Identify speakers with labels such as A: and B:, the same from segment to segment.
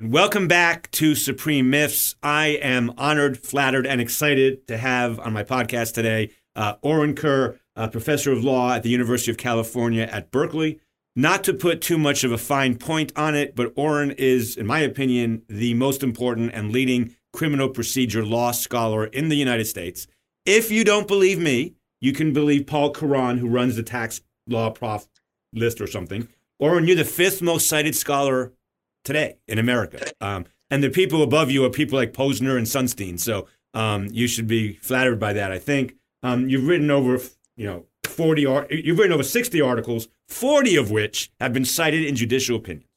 A: Welcome back to Supreme Myths. I am honored, flattered, and excited to have on my podcast today uh, Orin Kerr, professor of law at the University of California at Berkeley. Not to put too much of a fine point on it, but Orin is, in my opinion, the most important and leading criminal procedure law scholar in the United States. If you don't believe me, you can believe Paul Caron, who runs the tax law prof list or something. Orin, you're the fifth most cited scholar today in America. Um, and the people above you are people like Posner and Sunstein. So um, you should be flattered by that. I think um, you've written over, you know, forty. you've written over sixty articles, forty of which have been cited in judicial opinions.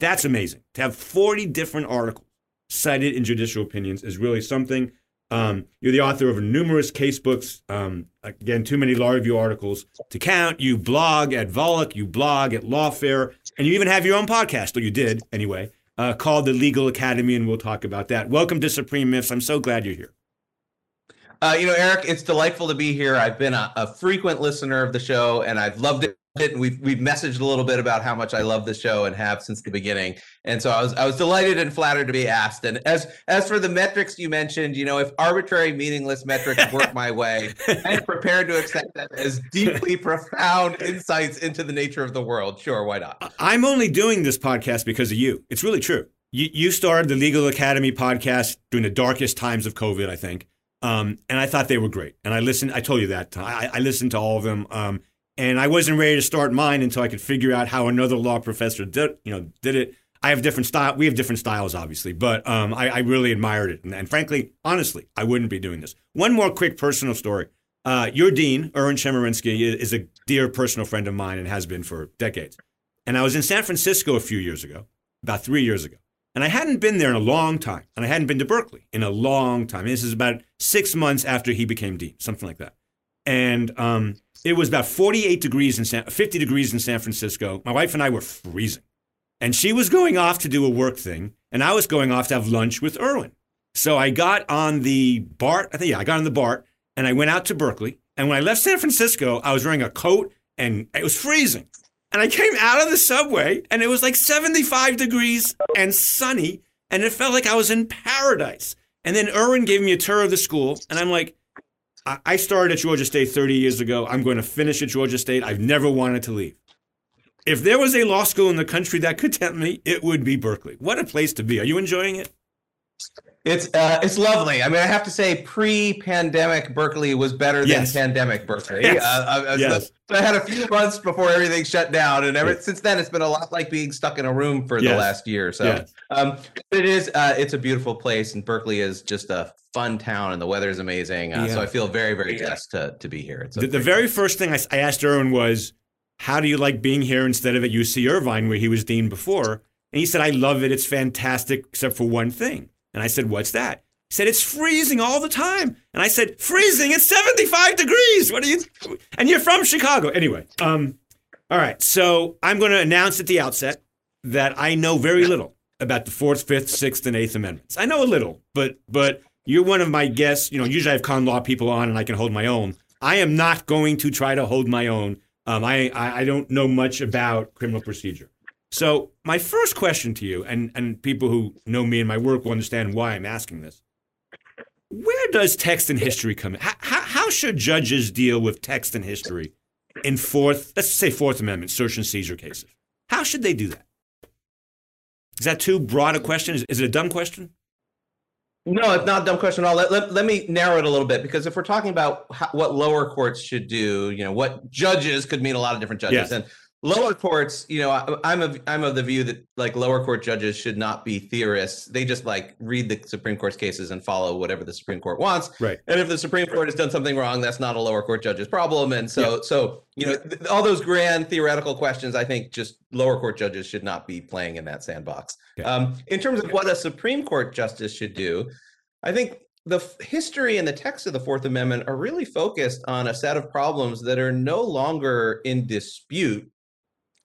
A: That's amazing. To have forty different articles cited in judicial opinions is really something. Um, you're the author of numerous case books. Um, again, too many law review articles to count. You blog at Volokh, you blog at Lawfare, and you even have your own podcast, or you did anyway, uh, called the Legal Academy, and we'll talk about that. Welcome to Supreme Myths. I'm so glad you're here.
B: Uh, you know, Eric, it's delightful to be here. I've been a, a frequent listener of the show, and I've loved it We've we've messaged a little bit about how much I love the show and have since the beginning. And so I was I was delighted and flattered to be asked. And as as for the metrics you mentioned, you know, if arbitrary, meaningless metrics work my way, I'm prepared to accept that as deeply profound insights into the nature of the world. Sure, why not?
A: I'm only doing this podcast because of you. It's really true. You you started the Legal Academy podcast during the darkest times of COVID, I think. Um, and I thought they were great. And I listened. I told you that. I, I listened to all of them. Um, and I wasn't ready to start mine until I could figure out how another law professor did, you know, did it. I have different style. We have different styles, obviously, but um, I, I, really admired it. And, and, frankly, honestly, I wouldn't be doing this. One more quick personal story. Uh, your dean, Erwin Chemerinsky, is a dear personal friend of mine and has been for decades. And I was in San Francisco a few years ago, about three years ago. And I hadn't been there in a long time. And I hadn't been to Berkeley in a long time. And this is about six months after he became dean, something like that. And um, it was about 48 degrees in San, 50 degrees in San Francisco. My wife and I were freezing. And she was going off to do a work thing, and I was going off to have lunch with Erwin. So I got on the BART. I think, yeah, I got on the BART and I went out to Berkeley. And when I left San Francisco, I was wearing a coat and it was freezing. And I came out of the subway and it was like 75 degrees and sunny. And it felt like I was in paradise. And then Erwin gave me a tour of the school. And I'm like, I started at Georgia State 30 years ago. I'm going to finish at Georgia State. I've never wanted to leave. If there was a law school in the country that could tempt me, it would be Berkeley. What a place to be. Are you enjoying it?
B: It's uh, it's lovely. I mean, I have to say, pre-pandemic Berkeley was better yes. than pandemic Berkeley. Yes. Uh, I, yes. I, had a few months before everything shut down, and ever yes. since then, it's been a lot like being stuck in a room for the last year. So, um, it is uh, it's a beautiful place, and Berkeley is just a fun town, and the weather is amazing. Uh, yeah. So I feel very very blessed to to be here.
A: It's the, the very first thing I, I asked Erwin was, "How do you like being here instead of at UC Irvine, where he was dean before?" And he said, "I love it. It's fantastic, except for one thing." And I said, What's that? He said, It's freezing all the time. And I said, Freezing? It's 75 degrees. What are you? And you're from Chicago. Anyway, um, all right. So I'm going to announce at the outset that I know very little about the Fourth, Fifth, Sixth, and Eighth Amendments. I know a little, but but you're one of my guests. You know, usually I have con law people on and I can hold my own. I am not going to try to hold my own. Um, I, I, I don't know much about criminal procedure. So my first question to you, and, and people who know me and my work will understand why I'm asking this. Where does text and history come in? How, how, how should judges deal with text and history in fourth, let's say Fourth Amendment search and seizure cases? How should they do that? Is that too broad a question? Is, is it a dumb question?
B: No, it's not a dumb question at all. Let, let, let me narrow it a little bit because if we're talking about how, what lower courts should do, you know, what judges could mean a lot of different judges. Yes. And lower courts you know I, am of i'm of the view that like lower court judges should not be theorists. They just like read the supreme court's cases and follow whatever the supreme court wants.
A: Right.
B: And if the supreme court has done something wrong that's not a lower court judge's problem. And so yeah. so you know th- all those grand theoretical questions i think just lower court judges should not be playing in that sandbox. Yeah. um, in terms of what a supreme court justice should do i think the history and the text of the Fourth Amendment are really focused on a set of problems that are no longer in dispute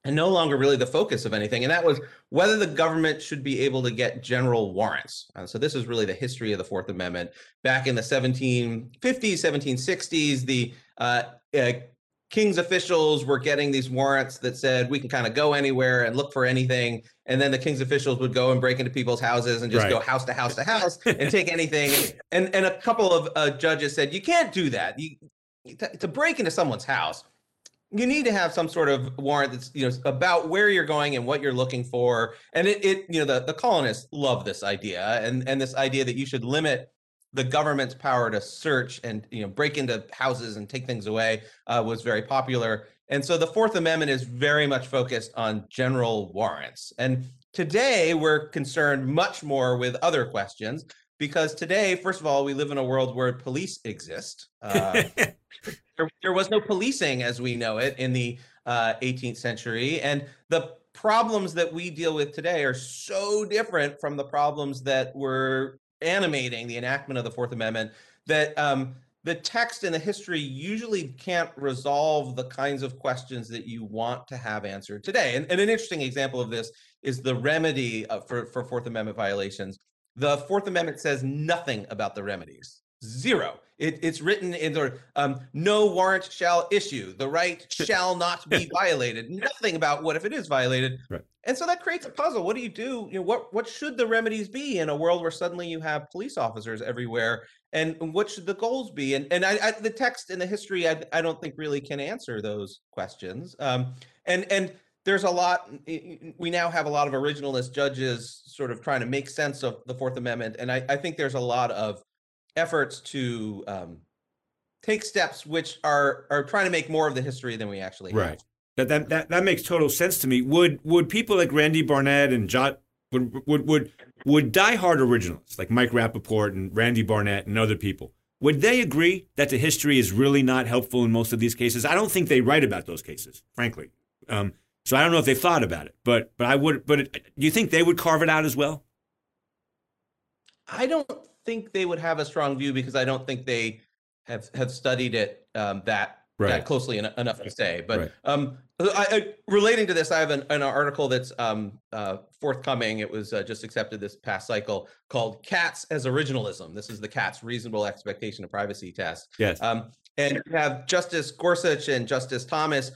B: and no longer really the focus of anything. And that was whether the government should be able to get general warrants. Uh, so this is really the history of the Fourth Amendment. Back in the 1750s, 1760s, the uh, uh, king's officials were getting these warrants that said we can kind of go anywhere and look for anything and then the king's officials would go and break into people's houses and just right. go house to house to house and take anything and and a couple of uh, judges said you can't do that you, to break into someone's house you need to have some sort of warrant that's you know about where you're going and what you're looking for. And it, it you know the, the colonists love this idea and and this idea that you should limit the government's power to search and you know break into houses and take things away uh, was very popular. And so the fourth amendment is very much focused on general warrants. And today we're concerned much more with other questions because today first of all we live in a world where police exist uh, there, there, was no policing as we know it in the uh, 18th century and the problems that we deal with today are so different from the problems that were animating the enactment of the Fourth Amendment that um, the text and the history usually can't resolve the kinds of questions that you want to have answered today. And, and an interesting example of this is the remedy uh, for, for Fourth Amendment violations. The Fourth Amendment says nothing about the remedies. Zero. It, it's written in the um, no warrant shall issue. The right shall not be violated. Nothing about what if it is violated. Right. And so that creates a puzzle. What do you do? You know, what what should the remedies be in a world where suddenly you have police officers everywhere? And what should the goals be? And and I, I the text and the history I, I don't think really can answer those questions. Um, and and there's a lot we now have a lot of originalist judges sort of trying to make sense of the fourth amendment and i, I think there's a lot of efforts to um, take steps which are are trying to make more of the history than we actually
A: have. Right. That, that that that makes total sense to me. Would would people like Randy Barnett and John would would would would diehard originalists like Mike Rappaport and Randy Barnett and other people would they agree that the history is really not helpful in most of these cases? I don't think they write about those cases, frankly. Um, so I don't know if they thought about it, but but I would. But it, do you think they would carve it out as well?
B: I don't think they would have a strong view because I don't think they have have studied it um, that right. that closely en- enough to say. But right. um, I, I, relating to this, I have an, an article that's um, uh, forthcoming. It was uh, just accepted this past cycle called "Katz as Originalism." This is the Katz Reasonable Expectation of Privacy Test.
A: Yes.
B: Um, and you have Justice Gorsuch and Justice Thomas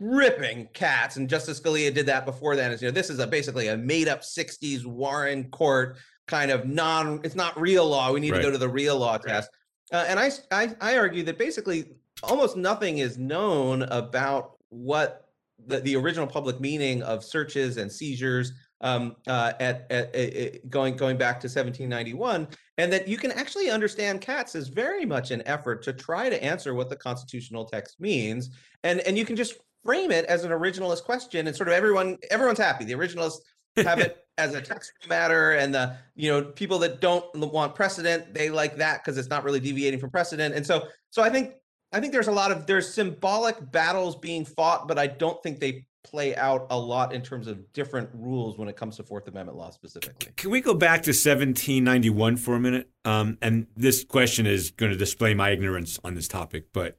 B: ripping Katz and justice scalia did that before then as you know this is a basically a made up 60s warren court kind of non it's not real law we need right. to go to the real law test uh, and I, I i argue that basically almost nothing is known about what the, the original public meaning of searches and seizures um, uh, at, at, at, going going back to 1791, and that you can actually understand Katz as very much an effort to try to answer what the constitutional text means, and and you can just frame it as an originalist question, and sort of everyone everyone's happy. The originalists have it as a text matter and the you know people that don't want precedent they like that because it's not really deviating from precedent. And so so i think i think there's a lot of there's symbolic battles being fought but i don't think they play out a lot in terms of different rules when it comes to fourth amendment law specifically.
A: Can we go back to 1791 for a minute? Um, and this question is going to display my ignorance on this topic but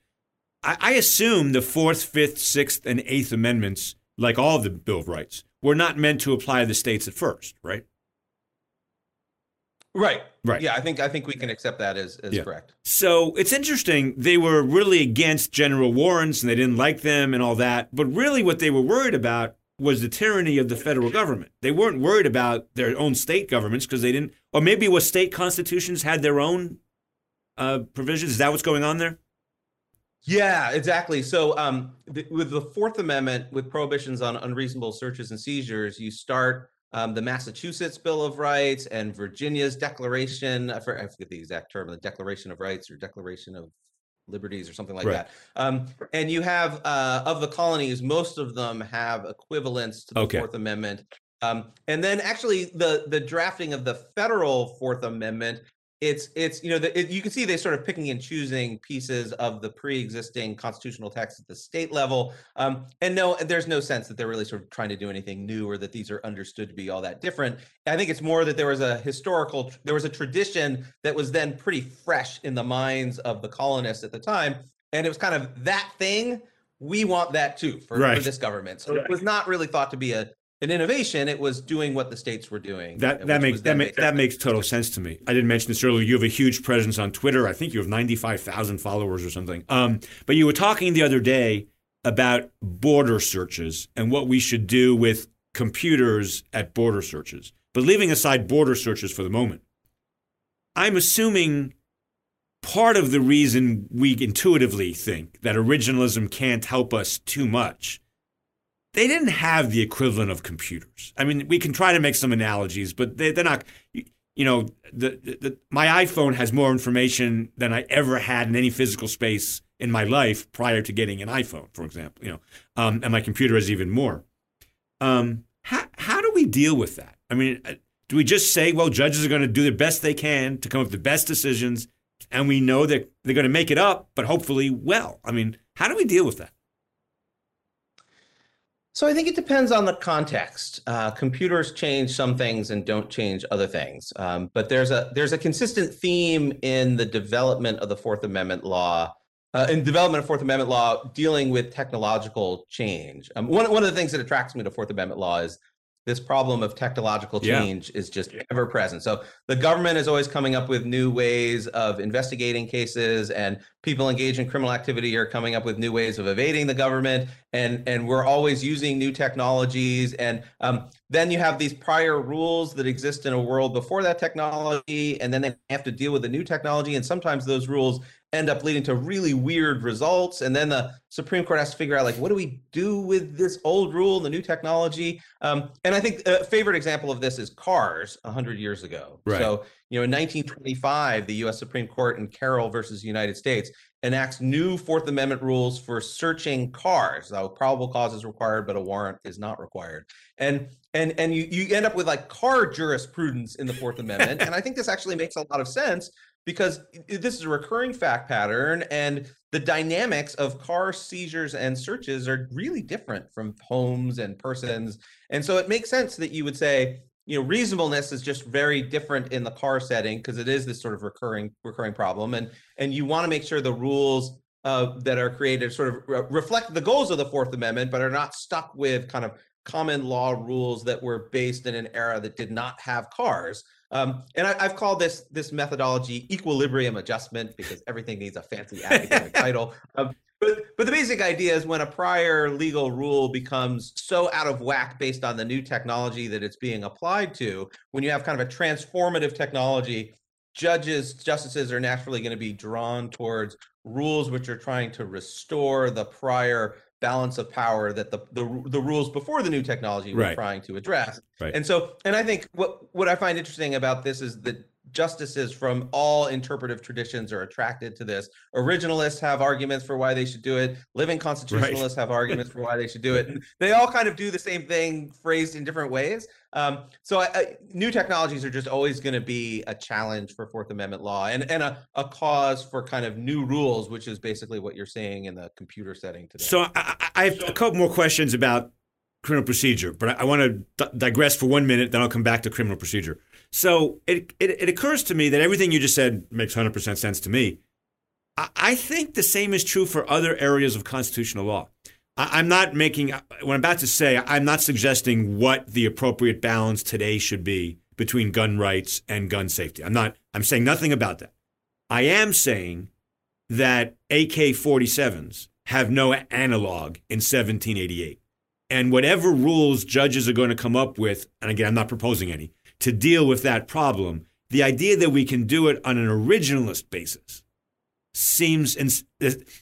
A: I, I assume the fourth fifth sixth and eighth amendments like all the bill of rights were not meant to apply to the states at first, right?
B: Right.
A: Right.
B: Yeah, I think I think we can accept that as, as yeah. correct.
A: So it's interesting. They were really against general warrants and they didn't like them and all that. But really what they were worried about was the tyranny of the federal government. They weren't worried about their own state governments because they didn't or maybe was state constitutions had their own uh, provisions. Is that what's going on there?
B: Yeah, exactly. So, um, the, with the Fourth Amendment, with prohibitions on unreasonable searches and seizures, you start um, the Massachusetts Bill of Rights and Virginia's Declaration. I forget, the exact term, the Declaration of Rights or Declaration of Liberties or something like right. that. Um, and you have uh, of the colonies, most of them have equivalents to the okay. Fourth Amendment. Um, and then actually the the drafting of the federal Fourth Amendment it's it's you know the, it, you can see they sort of picking and choosing pieces of the pre-existing constitutional text at the state level. Um, and no there's no sense that they're really sort of trying to do anything new or that these are understood to be all that different. I think it's more that there was a historical there was a tradition that was then pretty fresh in the minds of the colonists at the time. And it was kind of that thing we want that too for, right. for this government. So it was not really thought to be a an innovation. It was doing what the states were doing.
A: That that makes that, make, that makes total sense to me. I didn't mention this earlier. You have a huge presence on Twitter. I think you have ninety five thousand followers or something. Um, but you were talking the other day about border searches and what we should do with computers at border searches. But leaving aside border searches for the moment, I'm assuming part of the reason we intuitively think that originalism can't help us too much. They didn't have the equivalent of computers. I mean, we can try to make some analogies, but they, are not. You know, the, the, my iPhone has more information than I ever had in any physical space in my life prior to getting an iPhone, for example. You know, um, and my computer has even more. Um, how how do we deal with that? I mean, uh, do we just say, well, judges are going to do the best they can to come up with the best decisions, and we know that they're going to make it up, but hopefully well? I mean, how do we deal with that?
B: So I think it depends on the context. Uh, computers change some things and don't change other things. Um, but there's a there's a consistent theme in the development of the Fourth Amendment law, uh, in development of Fourth Amendment law dealing with technological change. Um, one one of the things that attracts me to Fourth Amendment law is this problem of technological change yeah. is just ever present. So the government is always coming up with new ways of investigating cases, and people engaged in criminal activity are coming up with new ways of evading the government, and and we're always using new technologies. And um, then you have these prior rules that exist in a world before that technology, and then they have to deal with the new technology, and sometimes those rules end up leading to really weird results. And then the supreme court has to figure out like what do we do with this old rule the new technology? Um, and i think a favorite example of this is cars 100 years ago. Right. so you know in 1925 the us supreme court in carroll versus united states enacts new fourth amendment rules for searching cars so probable cause is required but a warrant is not required. And and and you, you end up with like car jurisprudence in the fourth amendment. And i think this actually makes a lot of sense because this is a recurring fact pattern and the dynamics of car seizures and searches are really different from homes and persons. And so it makes sense that you would say you know reasonableness is just very different in the car setting because it is this sort of recurring recurring problem and and you want to make sure the rules uh, that are created sort of re- reflect the goals of the fourth amendment but are not stuck with kind of common law rules that were based in an era that did not have cars um, and I, have called this this methodology equilibrium adjustment because everything needs a fancy academic title. Um, but but the basic idea is when a prior legal rule becomes so out of whack based on the new technology that it's being applied to, when you have kind of a transformative technology, judges justices are naturally going to be drawn towards rules which are trying to restore the prior balance of power that the the, the rules before the new technology were right. trying to address. Right. And so, and I think what what I find interesting about this is that justices from all interpretive traditions are attracted to this. Originalists have arguments for why they should do it. Living constitutionalists right. have arguments for why they should do it. They all kind of do the same thing, phrased in different ways. Um, so I, I, new technologies are just always going to be a challenge for Fourth Amendment law and, and a, a cause for kind of new rules, which is basically what you're seeing in the computer setting today.
A: So I, I have a couple more questions about criminal procedure, but I, I want to d- digress for one minute, then I'll come back to criminal procedure. So it, it, it occurs to me that everything you just said makes 100% sense to me. I, I think the same is true for other areas of constitutional law. I, I'm not making, uh, what I'm about to say, I'm not suggesting what the appropriate balance today should be between gun rights and gun safety. I'm not, I'm saying nothing about that. I am saying that AK 47s have no analog in 1788. And whatever rules judges are going to come up with, and again, I'm not proposing any, to deal with that problem, the idea that we can do it on an originalist basis seems and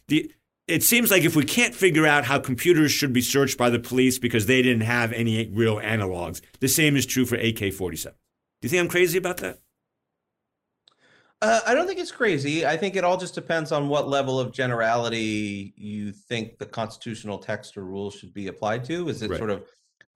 A: the it seems like if we can't figure out how computers should be searched by the police because they didn't have any real analogs, the same is true for AK-47. Do you think I'm crazy about that?
B: Uh, I don't think it's crazy. I think it all just depends on what level of generality you think the constitutional text or rules should be applied to. Is it right. sort of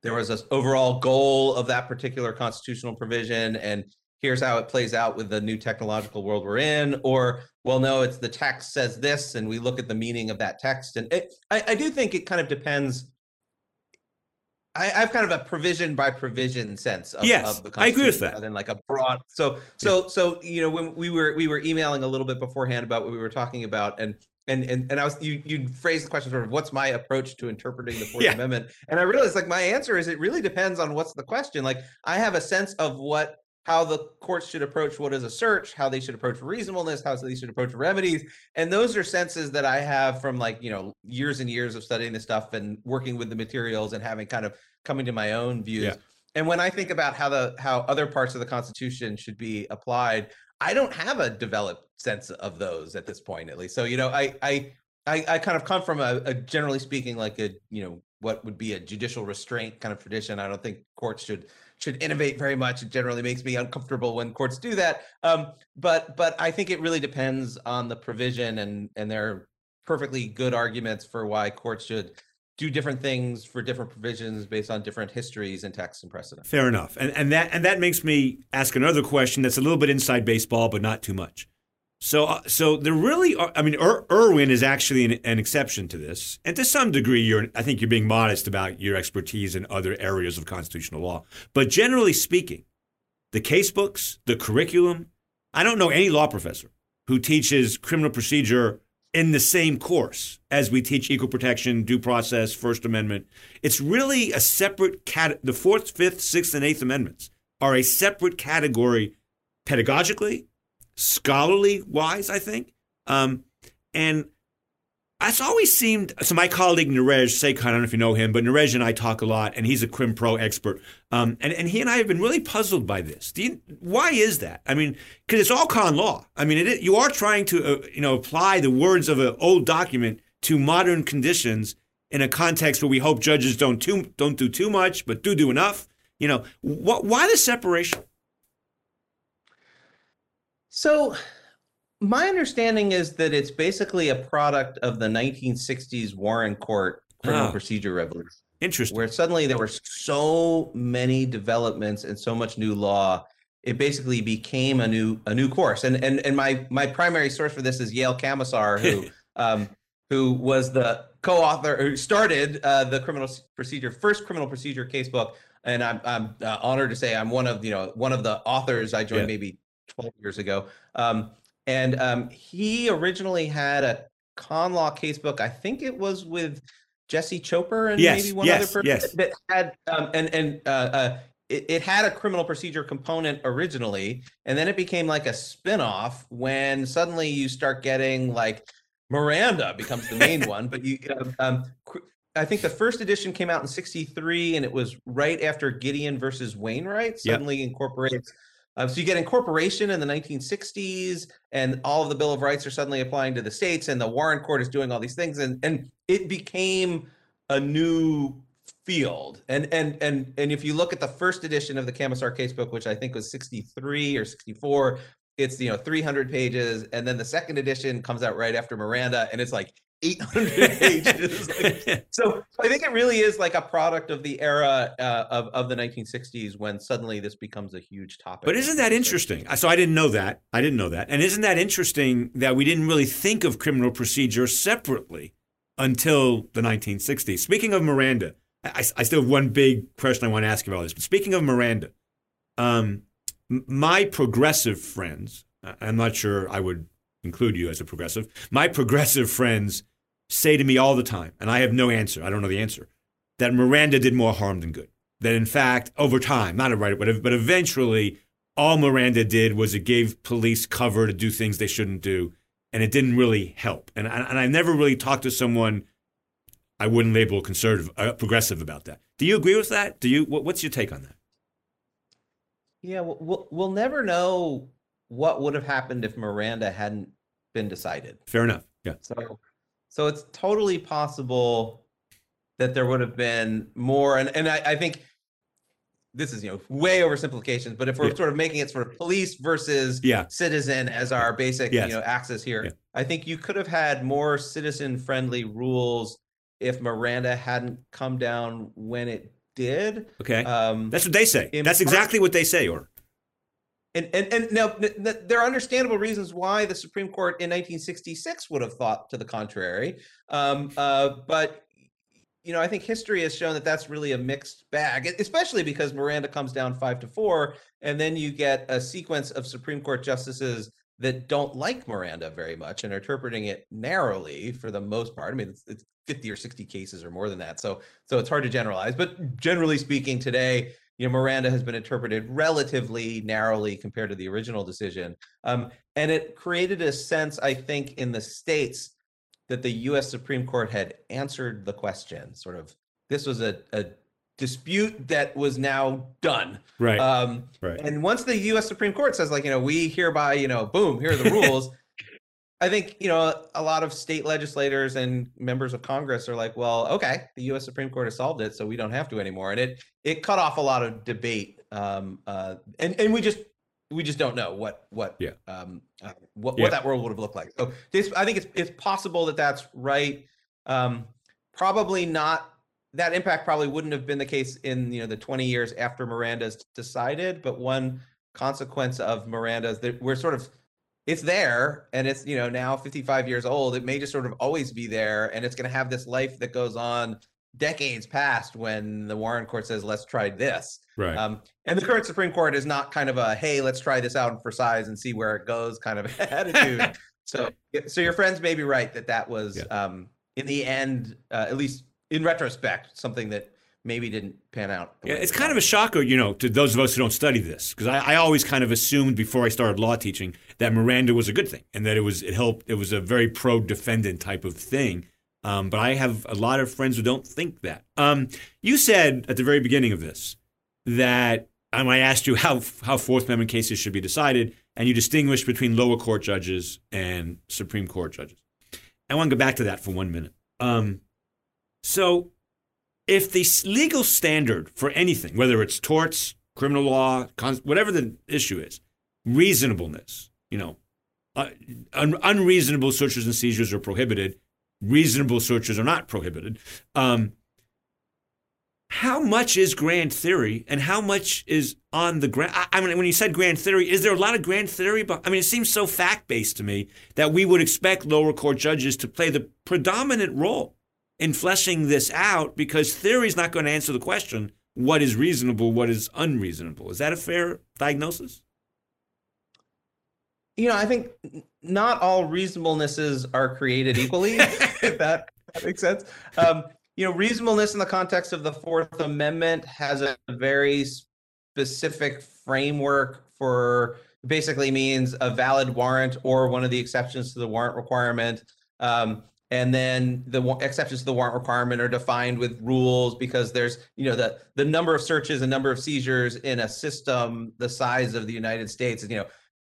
B: there was an overall goal of that particular constitutional provision and here's how it plays out with the new technological world we're in or well no it's the text says this and we look at the meaning of that text and it, I, I, do think it kind of depends I, have kind of a provision by provision sense of,
A: yes,
B: of
A: the I agree with that.
B: And like a broad so so yeah. so you know when we were we were emailing a little bit beforehand about what we were talking about and and and and I was you you phrased the question sort of what's my approach to interpreting the Fourth yeah. Amendment, and I realized like my answer is it really depends on what's the question. Like I have a sense of what how the courts should approach what is a search, how they should approach reasonableness, how they should approach remedies. And those are senses that I have from like, you know, years and years of studying this stuff and working with the materials and having kind of coming to my own views. Yeah. And when I think about how the how other parts of the Constitution should be applied, I don't have a developed sense of those at this point, at least. So, you know, I I I, I kind of come from a, a generally speaking, like a, you know, what would be a judicial restraint kind of tradition. I don't think courts should should innovate very much. It generally makes me uncomfortable when courts do that. Um, but but I think it really depends on the provision, and and there are perfectly good arguments for why courts should do different things for different provisions based on different histories and texts and precedent.
A: Fair enough, and and that and that makes me ask another question that's a little bit inside baseball, but not too much. So, uh, so there really are. I mean, Ir- Erwin is actually an, an, exception to this, and to some degree, you're. I think you're being modest about your expertise in other areas of constitutional law. But generally speaking, the casebooks, the curriculum. I don't know any law professor who teaches criminal procedure in the same course as we teach equal protection, due process, First Amendment. It's really a separate cat. The Fourth, Fifth, Sixth, and Eighth Amendments are a separate category pedagogically scholarly wise, I think. Um, and that's always seemed so. My colleague Narej Sekhan, I don't know if you know him, but Narej and I talk a lot, and he's a Crim Pro expert. Um, and, and he and I have been really puzzled by this. You, why is that? I mean, because it's all con law. I mean, it, you are trying to uh, you know apply the words of an old document to modern conditions in a context where we hope judges don't too don't do too much, but do do enough. You know, wh- why the separation?
B: So, my understanding is that it's basically a product of the 1960s Warren Court criminal oh. procedure revolution.
A: Interesting.
B: Where suddenly there were so many developments and so much new law, it basically became a new a new course. And and and my my primary source for this is Yale Kamisar, who um, who was the co-author who started uh, the criminal procedure first criminal procedure casebook. And I'm I'm uh, honored to say I'm one of you know one of the authors. I joined yeah. maybe 12 years ago. Um, and um, he originally had a con law casebook. I think it was with Jesse Choper and yes, maybe one
A: yes,
B: other person
A: yes.
B: that had um, and and uh, uh, it, it, had a criminal procedure component originally, and then it became like a spinoff when suddenly you start getting like Miranda becomes the main one, but you um, um I think the first edition came out in 63 and it was right after Gideon versus Wainwright suddenly yep. incorporates uh, so you get incorporation in the 1960s, and all of the Bill of Rights are suddenly applying to the states, and the Warren Court is doing all these things, and and it became a new field. And and and and if you look at the first edition of the Kamisar casebook, which I think was 63 or 64, it's you know 300 pages, and then the second edition comes out right after Miranda, and it's like 800 pages. like, so I think it really is like a product of the era uh, of, of the 1960s when suddenly this becomes a huge topic.
A: But isn't that interesting? So I didn't know that. I didn't know that. And isn't that interesting that we didn't really think of criminal procedure separately until the 1960s? Speaking of Miranda, I, I still have one big question I want to ask you about this. But speaking of Miranda, um, my progressive friends, I'm not sure I would include you as a progressive, my progressive friends say to me all the time, and I have no answer, I don't know the answer, that Miranda did more harm than good. That in fact, over time, not a right, but, but eventually, all Miranda did was it gave police cover to do things they shouldn't do, and it didn't really help. And, and I never really talked to someone I wouldn't label conservative, uh, progressive about that. Do you agree with that? Do you? What, what's your take on that?
B: Yeah, we'll, we'll never know what would have happened if Miranda hadn't been decided.
A: Fair enough. Yeah.
B: So, so it's totally possible that there would have been more, and and I, I think this is you know way oversimplifications, but if we're yeah. sort of making it sort of police versus
A: yeah.
B: citizen as our basic yes. you know axis here, yeah. I think you could have had more citizen friendly rules if Miranda hadn't come down when it did.
A: Okay, um, that's what they say. That's exactly what they say, or
B: and, and, and now there are understandable reasons why the Supreme Court in 1966 would have thought to the contrary. Um, uh, but, you know, I think history has shown that that's really a mixed bag, especially because Miranda comes down five to four. And then you get a sequence of Supreme Court justices that don't like Miranda very much and are interpreting it narrowly for the most part. I mean, it's, it's 50 or 60 cases or more than that. So, so it's hard to generalize. But generally speaking, today, you know, Miranda has been interpreted relatively narrowly compared to the original decision. Um, and it created a sense, I think, in the states that the US Supreme Court had answered the question. Sort of, this was a, a dispute that was now done.
A: Right.
B: Um,
A: right.
B: And once the U.S. Supreme Court says, like, you know, we hereby, you know, boom, here are the rules. I think you know a lot of state legislators and members of Congress are like, well, okay, the U.S. Supreme Court has solved it, so we don't have to anymore, and it it cut off a lot of debate, um, uh, and and we just we just don't know what what
A: yeah.
B: um, uh, what,
A: Yeah.
B: what that world would have looked like. So this, I think it's it's possible that that's right. Um, probably not. That impact probably wouldn't have been the case in you know the 20 years after Miranda's decided, but one consequence of Miranda's that we're sort of it's there and it's you know now 55 years old it may just sort of always be there and it's going to have this life that goes on decades past when the warren court says let's try this
A: Right.
B: um, and the current supreme court is not kind of a hey let's try this out for size and see where it goes kind of attitude so so your friends may be right that that was
A: Yeah.
B: um, in the end uh, at least in retrospect something that maybe didn't pan out
A: Yeah, it's kind of a shocker, you know, to those of us who don't study this, because I, I always kind of assumed before I started law teaching that Miranda was a good thing and that it was it helped. It was a very pro defendant type of thing. Um, but I have a lot of friends who don't think that. Um, you said at the very beginning of this that um, I asked you how how Fourth Amendment cases should be decided, and you distinguished between lower court judges and Supreme Court judges. I want to go back to that for one minute. Um, so if the legal standard for anything, whether it's torts, criminal law, cons- whatever the issue is, reasonableness, you know, uh, un- unreasonable searches and seizures are prohibited, reasonable searches are not prohibited. Um, how much is grand theory and how much is on the ground? I, I mean, when you said grand theory, is there a lot of grand theory? But I mean, it seems so fact based to me that we would expect lower court judges to play the predominant role in fleshing this out because theory is not going to answer the question what is reasonable, what is unreasonable. Is that a fair diagnosis?
B: you know, I think not all reasonablenesses are created equally. if that, that makes sense. Um, you know, reasonableness in the context of the Fourth Amendment has a very specific framework for basically means a valid warrant or one of the exceptions to the warrant requirement. Um, and then the exceptions to the warrant requirement are defined with rules because there's you know the the number of searches and number of seizures in a system the size of the United States is you know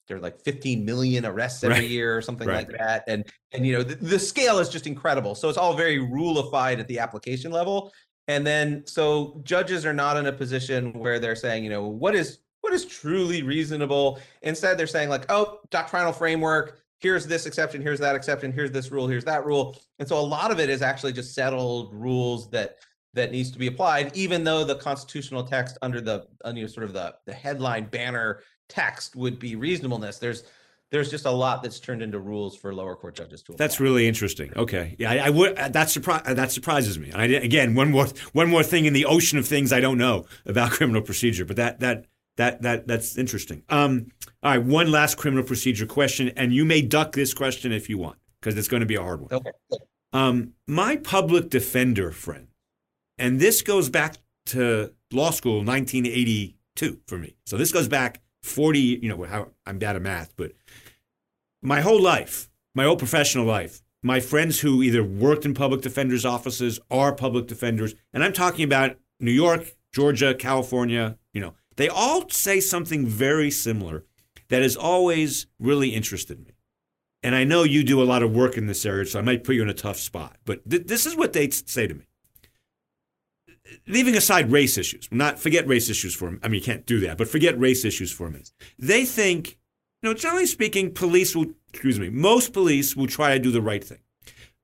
B: there are like 15 million arrests every
A: Right.
B: year or something
A: Right.
B: like that and and you know the, the scale is just incredible so it's all very ruleified at the application level and then so judges are not in a position where they're saying you know what is what is truly reasonable instead they're saying like oh doctrinal framework here's this exception here's that exception here's this rule here's that rule and so a lot of it is actually just settled rules that that needs to be applied even though the constitutional text under the know, sort of the the headline banner text would be reasonableness there's there's just a lot that's turned into rules for lower court judges to apply.
A: That's really interesting. Okay, yeah, I, I would. uh, That surpri- uh, That surprises me. And I, again, one more one more thing in the ocean of things I don't know about criminal procedure. But that that that that that's interesting. Um, all right, one last criminal procedure question, and you may duck this question if you want, because it's going to be a hard one.
B: okay
A: Um, my public defender friend, and this goes back to law school, 1982 for me. So this goes back 40. You know, how I'm bad at math, but my whole life, my whole professional life, my friends who either worked in public defenders' offices are public defenders, and I'm talking about New York, Georgia, California. You know, they all say something very similar that has always really interested me. And I know you do a lot of work in this area, so I might put you in a tough spot. But th- this is what they say to me. Leaving aside race issues, not forget race issues for them. I mean, you can't do that, but forget race issues for a minute. They think, you know, generally speaking, police will, excuse me, most police will try to do the right thing.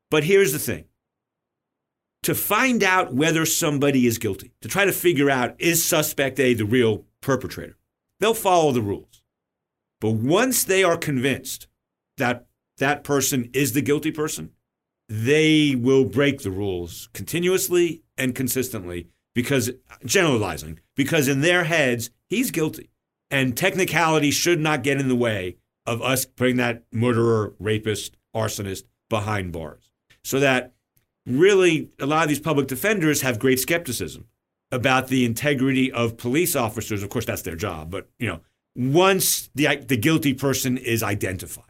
A: But here's the thing to find out whether somebody is guilty, to try to figure out is suspect A the real perpetrator, they'll follow the rules. But once they are convinced that that person is the guilty person, they will break the rules continuously and consistently because generalizing, because in their heads, he's guilty. And technicality should not get in the way of us putting that murderer, rapist, arsonist behind bars. So that really a lot of these public defenders have great skepticism about the integrity of police officers. Of course, that's their job, but you know, once the the guilty person is identified.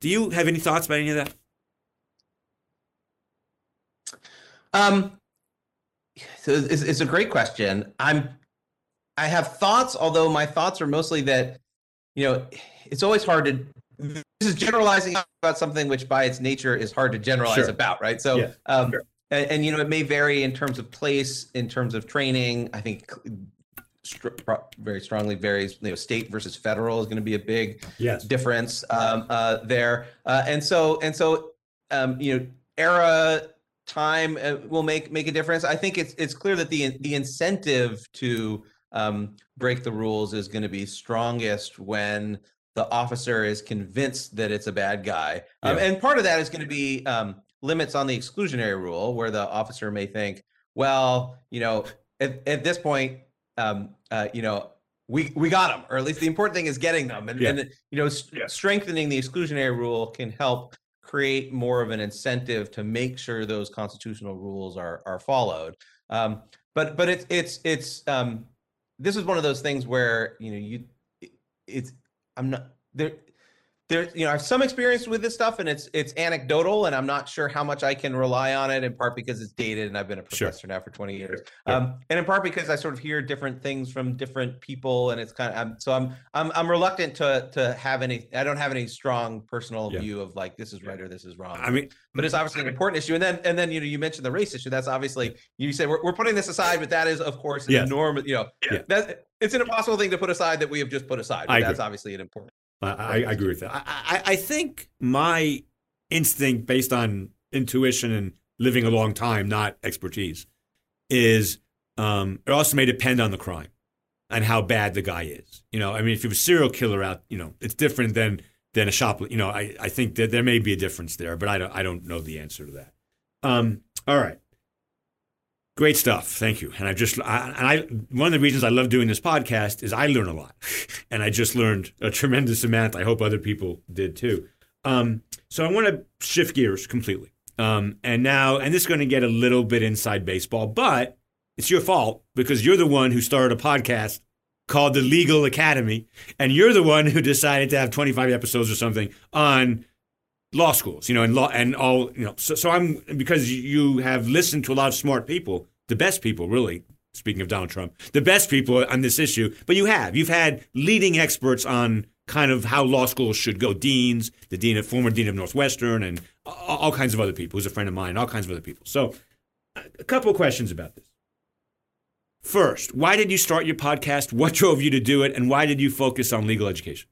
A: Do you have any thoughts about any of that?
B: Um, so it's, it's a great question. I'm, I have thoughts, although my thoughts are mostly that, you know, it's always hard to. This is generalizing about something which, by its nature, is hard to generalize sure. about, right? So, yeah, um, sure. and, and, you know, it may vary in terms of place, in terms of training. I think very strongly varies. You know, state versus federal is going to be a big
A: yes.
B: difference um, uh, there, uh, and so and so, um, you know, era time uh, will make make a difference. I think it's it's clear that the the incentive to um, break the rules is going to be strongest when the officer is convinced that it's a bad guy, um, yeah. and part of that is going to be um, limits on the exclusionary rule, where the officer may think, well, you know, at, at this point, um, uh, you know, we we got them, or at least the important thing is getting them, and, yeah. and you know, yeah. strengthening the exclusionary rule can help create more of an incentive to make sure those constitutional rules are are followed. Um, but but it's it's it's um, this is one of those things where you know you it's I'm not there there you know i have some experience with this stuff and it's it's anecdotal and i'm not sure how much i can rely on it in part because it's dated and i've been a professor sure. now for 20 years um, and in part because i sort of hear different things from different people and it's kind of I'm, so i'm i'm i'm reluctant to to have any i don't have any strong personal yeah. view of like this is right or this is wrong
A: i mean
B: but it's obviously an important issue and then and then you know you mentioned the race issue that's obviously you say we're, we're putting this aside but that is of course an yes. enormous you know yeah. that it's an impossible thing to put aside that we have just put aside but that's obviously an important
A: I, I, agree with that. I, I, I think my instinct, based on intuition and living a long time, not expertise, is um, it also may depend on the crime and how bad the guy is. You know, I mean, if you have a serial killer out, you know, it's different than than a shop. You know, I, I think that there may be a difference there, but I don't I don't know the answer to that. Um, all right. Great stuff. Thank you. And I just, I, and I, one of the reasons I love doing this podcast is I learn a lot. And I just learned a tremendous amount. I hope other people did too. Um, so I want to shift gears completely. Um, and now, and this is going to get a little bit inside baseball, but it's your fault because you're the one who started a podcast called the Legal Academy. And you're the one who decided to have 25 episodes or something on law schools, you know, and law and all, you know. So, so I'm because you have listened to a lot of smart people, the best people, really. Speaking of Donald Trump, the best people on this issue, but you have you've had leading experts on kind of how law schools should go, deans, the dean, of former dean of Northwestern, and all, all kinds of other people. Who's a friend of mine, all kinds of other people. So, a couple questions about this. First, why did you start your podcast? What drove you to do it? And why did you focus on legal education?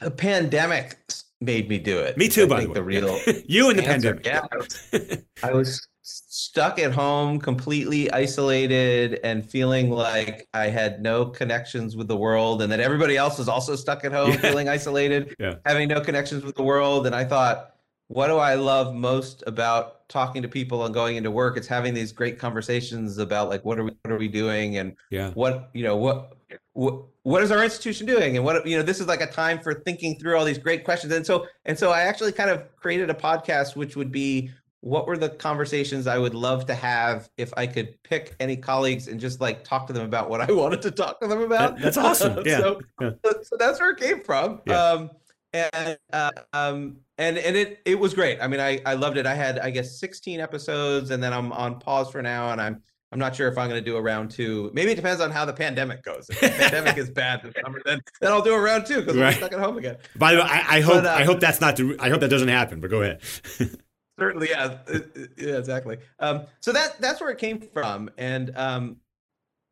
B: A pandemic made me do it.
A: Me too, I by the way.
B: The real
A: you and the pandemic.
B: Yeah, I was, I was stuck at home, completely isolated, and feeling like I had no connections with the world, and that everybody else was also stuck at home, yeah. feeling isolated,
A: yeah.
B: having no connections with the world. And I thought, what do I love most about talking to people and going into work? It's having these great conversations about like what are we what are we doing and
A: yeah.
B: what you know what what is our institution doing? And what you know this is like a time for thinking through all these great questions. And so and so i actually kind of created a podcast which would be what were the conversations i would love to have if i could pick any colleagues and just like talk to them about what i wanted to talk to them about?
A: that's awesome. Yeah.
B: so,
A: yeah.
B: so that's where it came from. Yeah. um and uh, um and and it it was great. I mean i i loved it. I had i guess 16 episodes and then i'm on pause for now and i'm I'm not sure if I'm going to do a round two. Maybe it depends on how the pandemic goes. If the pandemic is bad this summer, then then I'll do a round two because right. I'm stuck at home again.
A: By the way, I, I hope but, uh, I hope that's not I hope that doesn't happen. But go ahead.
B: certainly, yeah, yeah, exactly. Um, so that that's where it came from, and um,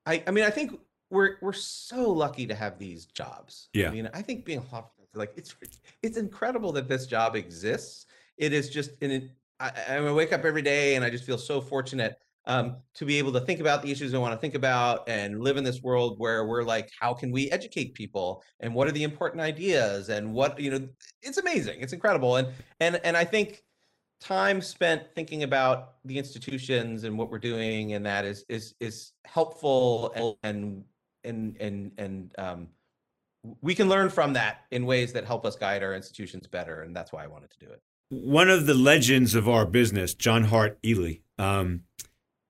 B: I I mean I think we're we're so lucky to have these jobs.
A: Yeah.
B: I mean I think being a like it's it's incredible that this job exists. It is just in. I, I wake up every day and I just feel so fortunate um, to be able to think about the issues we want to think about and live in this world where we're like, how can we educate people? And what are the important ideas? And what you know? It's amazing, it's incredible, and and and I think time spent thinking about the institutions and what we're doing and that is is is helpful and and and and um, we can learn from that in ways that help us guide our institutions better, and that's why I wanted to do it.
A: One of the legends of our business, John Hart Ely, Um,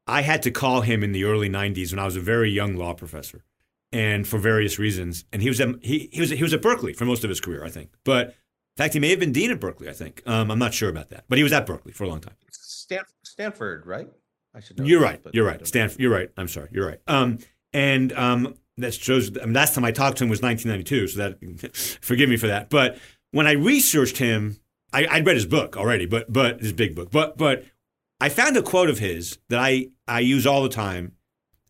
A: I had to call him in the early '90s when I was a very young law professor, and for various reasons. And he was at, he, he was he was at Berkeley for most of his career, I think. But in fact, he may have been dean at Berkeley. I think um, I'm not sure about that, but he was at Berkeley for a long time.
B: Stanford, Stanford right? I should know.
A: You're right. You're right. Stanford. You're right. I'm sorry. You're right. Um, and um, that shows. I mean, last time I talked to him was 1992, so that forgive me for that. But when I researched him, I, I'd read his book already, but but his big book. But but I found a quote of his that I I use all the time.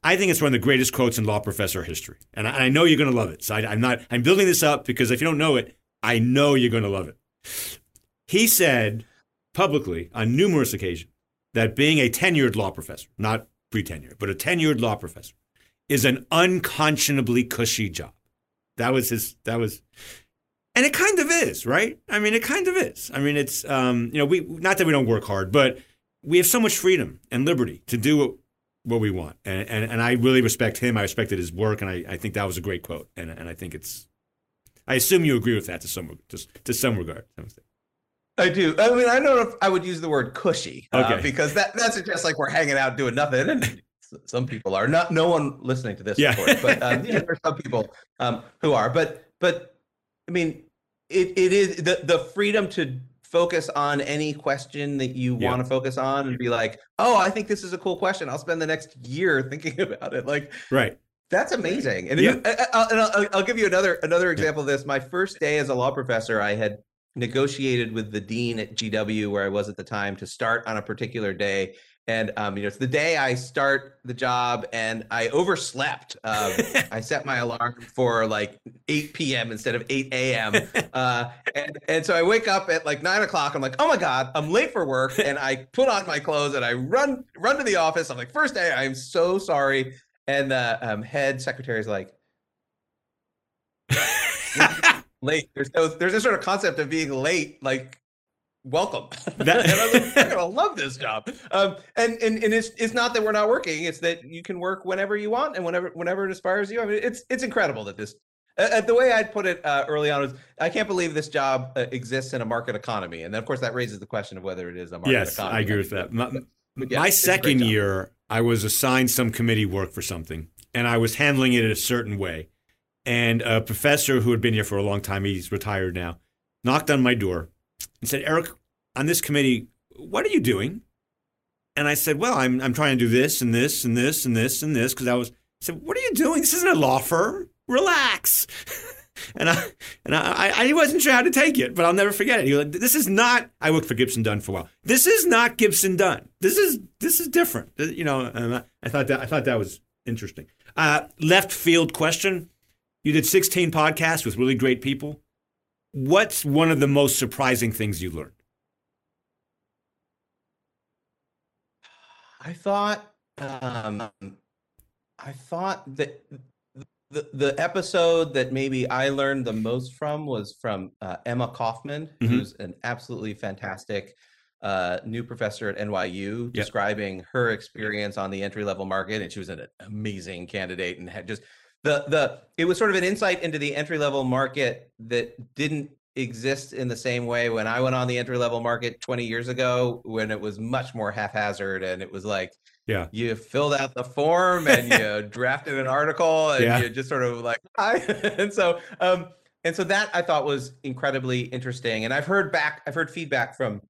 A: I think it's one of the greatest quotes in law professor history, and I, I know you're going to love it. So I, I'm not. I'm building this up because if you don't know it, I know you're going to love it. He said publicly on numerous occasions that being a tenured law professor, not pre-tenured, but a tenured law professor, is an unconscionably cushy job. That was his. That was, and it kind of is, right? I mean, it kind of is. I mean, it's um, you know, we not that we don't work hard, but we have so much freedom and liberty to do what, what we want, and, and and I really respect him. I respected his work, and I, I think that was a great quote, and and I think it's. I assume you agree with that to some to, to some regard.
B: I do. I mean, I don't know if I would use the word cushy uh, because that that suggests like we're hanging out doing nothing. And some people are not. No one listening to this, yeah. Course, but um, yeah, there are some people um, who are. But but I mean, it it is the the freedom to focus on any question that you yeah. want to focus on and be like, oh, I think this is a cool question. I'll spend the next year thinking about it. Like,
A: right.
B: That's amazing. And, yeah. I, uh, uh, I'll, I'll, give you another another example of this. My first day as a law professor, I had negotiated with the dean at GW where I was at the time to start on a particular day. And um, you know, it's the day I start the job, and I overslept. Um, I set my alarm for like 8 p.m. instead of 8 a.m. Uh, and and so I wake up at like nine o'clock. I'm like, oh my god, I'm late for work, and I put on my clothes and I run run to the office. I'm like, first day, I'm so sorry. And the um, head secretary is like late. There's no there's this sort of concept of being late, like welcome. That- I'm, like, love this job. Um, and and and it's it's not that we're not working; it's that you can work whenever you want and whenever whenever it inspires you. I mean, it's it's incredible that this. Uh, the way I'd put it uh, early on is, I can't believe this job uh, exists in a market economy, and then of course that raises the question of whether it is a market
A: yes,
B: economy.
A: I agree with that. My, yeah, my second year, I was assigned some committee work for something, and I was handling it in a certain way. And a professor who had been here for a long time, he's retired now, knocked on my door and said, Eric, on this committee, what are you doing? And I said, Well, I'm, I'm trying to do this and this and this and this and this because I was, I said, What are you doing? This isn't a law firm. Relax. and I and I, I wasn't sure how to take it, but I'll never forget it. He like, "This is not." I worked for Gibson Dunn for a while. This is not Gibson Dunn. This is this is different. You know, and I, I thought that I thought that was interesting. Uh, left field question: you did 16 podcasts with really great people. What's one of the most surprising things you learned?
B: I thought um, I thought that the the episode that maybe I learned the most from was from uh, Emma Kaufman, mm-hmm. who's an absolutely fantastic uh, new professor at NYU, yep. describing her experience on the entry level market, and she was an amazing candidate and had just the the it was sort of an insight into the entry level market that didn't exist in the same way when I went on the entry level market 20 years ago when it was much more haphazard and it was like
A: yeah.
B: you filled out the form and you drafted an article and yeah. you just sort of like hi. And so um and so that I thought was incredibly interesting. And I've heard back I've heard feedback from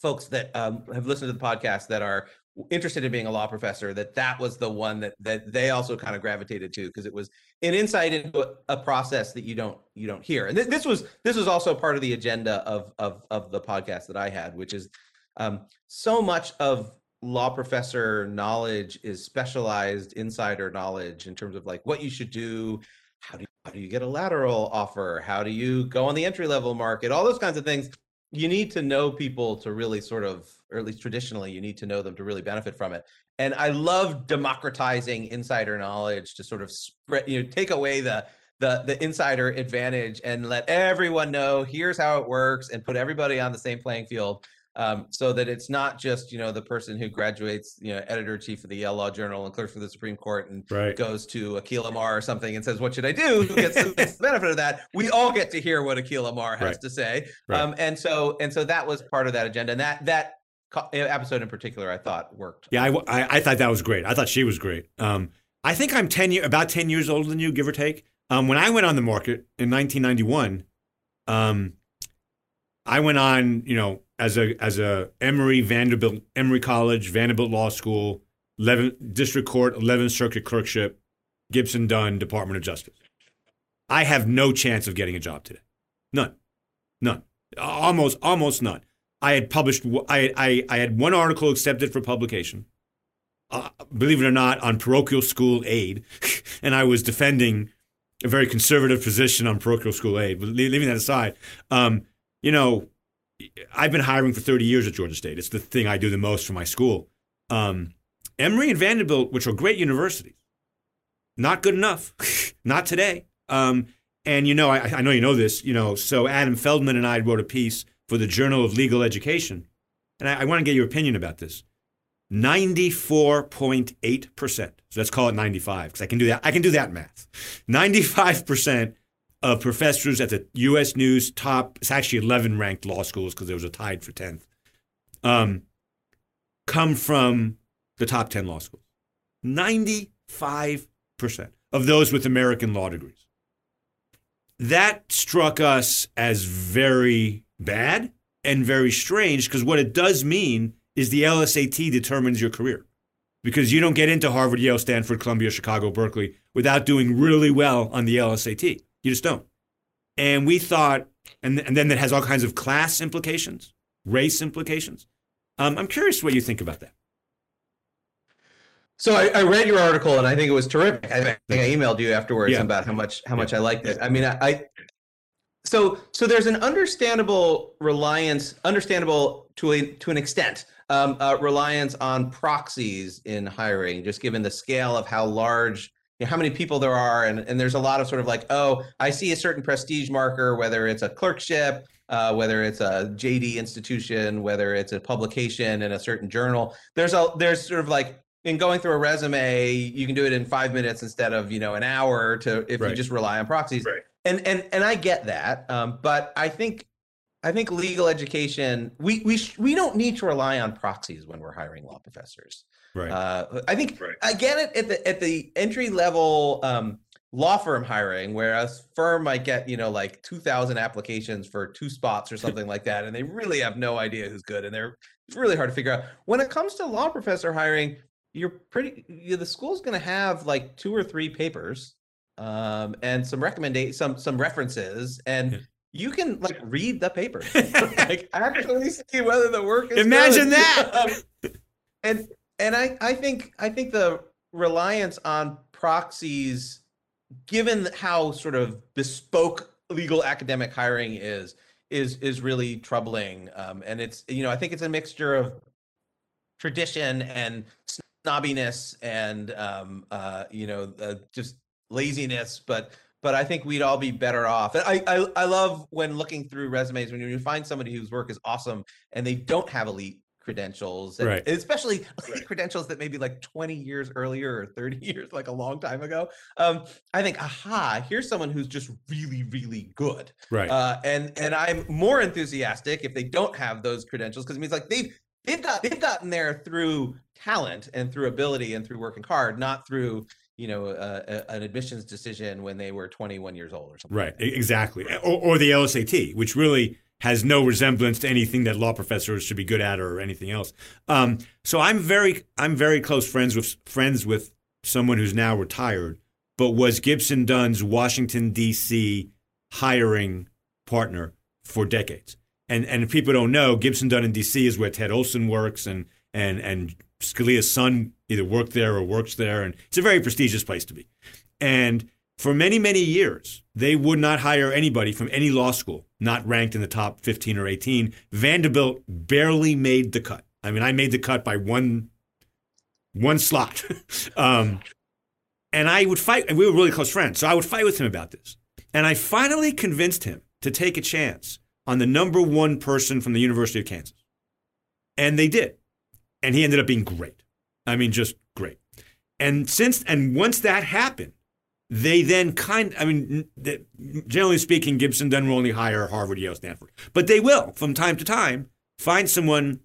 B: folks that um, have listened to the podcast that are interested in being a law professor that that was the one that that they also kind of gravitated to because it was an insight into a, a, process that you don't you don't hear. And th- this was this was also part of the agenda of of of the podcast that i had which is um, so much of law professor knowledge is specialized insider knowledge in terms of like what you should do how do you, how do you get a lateral offer how do you go on the entry level market all those kinds of things you need to know people to really sort of or at least traditionally you need to know them to really benefit from it. And i love democratizing insider knowledge to sort of spread you know take away the the the insider advantage and let everyone know here's how it works and put everybody on the same playing field um, so that it's not just you know the person who graduates you know editor chief of the Yale Law Journal and clerks for the Supreme Court and
A: right.
B: goes to Akhil Amar or something and says what should I do who gets the, gets the benefit of that we all get to hear what Akhil Amar has
A: right.
B: to say
A: right.
B: um, and so and so that was part of that agenda and that that episode in particular, I thought worked.
A: Yeah, I, I, I, thought that was great. I thought she was great. Um, I think I'm ten year, about ten years older than you, give or take. Um, when I went on the market in 1991, um, I went on, you know, as a as a Emory Vanderbilt Emory College Vanderbilt Law School 11th District Court 11th Circuit clerkship Gibson Dunn Department of Justice. I have no chance of getting a job today. None. None. Almost almost none. I had published I I, I had one article accepted for publication. Uh, believe it or not, on parochial school aid, and I was defending a very conservative position on parochial school aid. But leaving that aside, um, you know, I've been hiring for 30 years at Georgia State. It's the thing I do the most for my school. Um, Emory and Vanderbilt, which are great universities, not good enough. not today. Um, and you know, I, I, know you know this. You know, so Adam Feldman and I wrote a piece for the Journal of Legal Education, and I, I want to get your opinion about this. 94.8 percent. So let's call it 95 because I can do that. I can do that math. 95 percent of professors at the U.S. News top, it's actually 11 ranked law schools because there was a tied for 10th, um, come from the top 10 law schools. 95% of those with American law degrees. That struck us as very bad and very strange because what it does mean is the LSAT determines your career. Because you don't get into Harvard, Yale, Stanford, Columbia, Chicago, Berkeley without doing really well on the LSAT. You just don't. And we thought, and, and then that has all kinds of class implications, race implications. Um, I'm curious what you think about that.
B: So I, I, read your article and I think it was terrific. I think I emailed you afterwards yeah. about how much how much yeah. I liked it. I mean, I, I, so so there's an understandable reliance, understandable to a to an extent, um, uh, reliance on proxies in hiring, just given the scale of how large you know, how many people there are, and, and there's a lot of sort of like, oh, I see a certain prestige marker, whether it's a clerkship, uh, whether it's a JD institution, whether it's a publication in a certain journal. There's a there's sort of like in going through a resume, you can do it in five minutes instead of you know an hour to if right. you just rely on proxies. Right. And and and I get that, um, but I think I think legal education we we sh- we don't need to rely on proxies when we're hiring law professors. Right. Uh, I think right. I get it at the at the entry level um, law firm hiring, where a firm might get you know like two thousand applications for two spots or something like that, and they really have no idea who's good, and they're it's really hard to figure out. When it comes to law professor hiring, you're pretty you know, the school's going to have like two or three papers um, and some recommendation some some references and. Yeah you can like read the paper, like actually see whether the work is.
A: Imagine good. that.
B: Um, and and I, I think I think the reliance on proxies, given how sort of bespoke legal academic hiring is, is is really troubling. Um, and it's you know I think it's a mixture of tradition and snobbiness and um, uh, you know uh, just laziness, but but I think we'd all be better off. I, I I love when looking through resumes when you find somebody whose work is awesome and they don't have elite credentials, and, right. especially right. credentials that maybe like 20 years earlier or 30 years, like a long time ago. Um, I think, aha, here's someone who's just really, really good.
A: Right.
B: Uh, and and I'm more enthusiastic if they don't have those credentials because it means like they've they've got they've gotten there through talent and through ability and through working hard, not through you know uh, an admissions decision when they were 21 years old or something.
A: Right. Exactly. Or, or the LSAT, which really has no resemblance to anything that law professors should be good at or anything else. Um, so I'm very I'm very close friends with friends with someone who's now retired, but was Gibson Dunn's Washington D.C. hiring partner for decades. And and if people don't know, Gibson Dunn in D.C. is where Ted Olson works, and and and Scalia's son either worked there or works there, and it's a very prestigious place to be. And for many, many years, they would not hire anybody from any law school not ranked in the top 15 or 18. Vanderbilt barely made the cut. I mean, I made the cut by one one slot. um, and I would fight, and we were really close friends. So I would fight with him about this. And I finally convinced him to take a chance on the number one person from the University of Kansas. And they did. And he ended up being great. I mean, just great. And since, and once that happened, they then kind I mean, generally speaking, Gibson doesn't only hire Harvard, Yale, Stanford, but they will from time to time find someone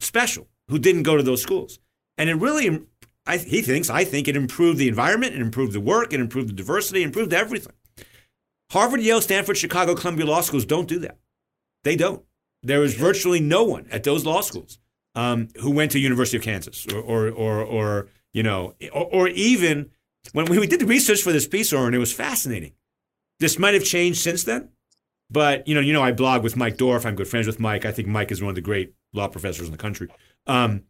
A: special who didn't go to those schools. And it really, I, he thinks, I think it improved the environment, it improved the work, it improved the diversity, it improved everything. Harvard, Yale, Stanford, Chicago, Columbia law schools don't do that. They don't. There is virtually no one at those law schools um, who went to University of Kansas or, or, or, or you know, or, or, even when we did the research for this piece, Orin, it was fascinating. This might have changed since then, but you know, you know, I blog with Mike Dorf. I'm good friends with Mike. I think Mike is one of the great law professors in the country. Um,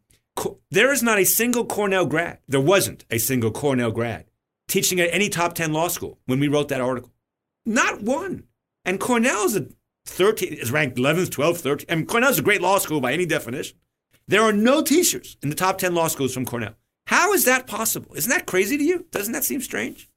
A: there is not a single Cornell grad. There wasn't a single Cornell grad teaching at any top 10 law school when we wrote that article. Not one. And Cornell is a 13 is ranked 11th, 12th, 13th. And Cornell is a great law school by any definition. There are no teachers in the top 10 law schools from Cornell. How is that possible? Isn't that crazy to you? Doesn't that seem strange?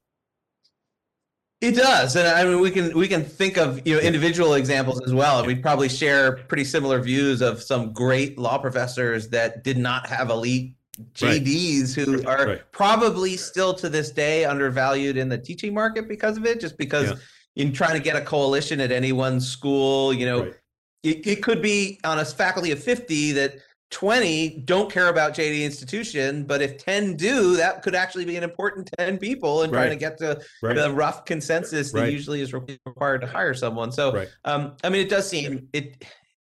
B: It does, and I mean we can we can think of you know individual examples as well. We'd probably share pretty similar views of some great law professors that did not have elite JDs right. who are right. probably still to this day undervalued in the teaching market because of it, just because yeah. in trying to get a coalition at any one school, you know, right. it, it could be on a faculty of 50 that 20 don't care about JD institution, but if 10 do, that could actually be an important 10 people and right. trying to get to right. the rough consensus that right. usually is required to hire someone. So, um, I mean, it does seem it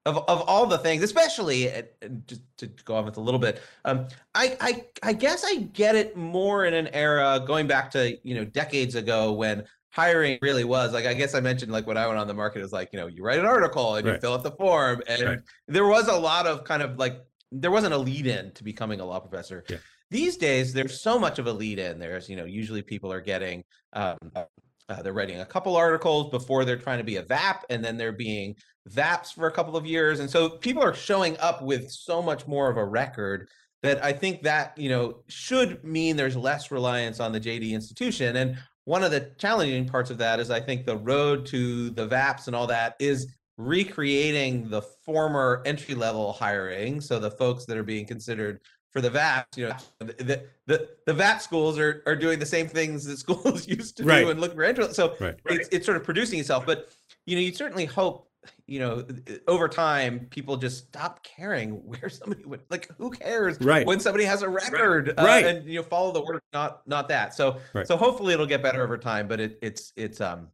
B: of, of all the things, especially uh, just to go on with a little bit, um, I, I I guess I get it more in an era going back to you know decades ago when hiring really was like i guess i mentioned like when i went on the market is like you know you write an article and right. you fill out the form and right. there was a lot of kind of like there wasn't a lead in to becoming a law professor yeah. these days there's so much of a lead in there's you know usually people are getting um, uh, they're writing a couple articles before they're trying to be a vap and then they're being vaps for a couple of years and so people are showing up with so much more of a record that I think that you know should mean there's less reliance on the JD institution. And one of the challenging parts of that is I think the road to the VAPs and all that is recreating the former entry level hiring. So the folks that are being considered for the VAPs, you know, the the, the VAP schools are, are doing the same things that schools used to right. do and look for entry. So right. it's, it's sort of producing itself. But you know, you certainly hope you know over time people just stop caring where somebody went like who cares right. when somebody has a record right. Uh, and you know follow the work not not that so right. so hopefully it'll get better over time but it, it's it's um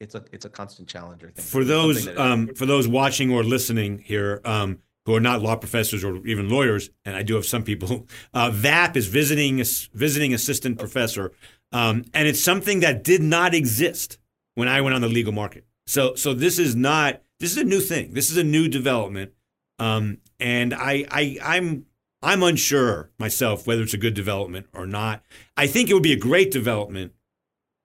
B: it's a it's a constant challenge I think
A: for those um for those watching or listening here um who are not law professors or even lawyers and I do have some people uh, VAP is visiting visiting assistant professor um, and it's something that did not exist when I went on the legal market so so this is not this is a new thing. This is a new development, um, and I, I I'm I'm unsure myself whether it's a good development or not. I think it would be a great development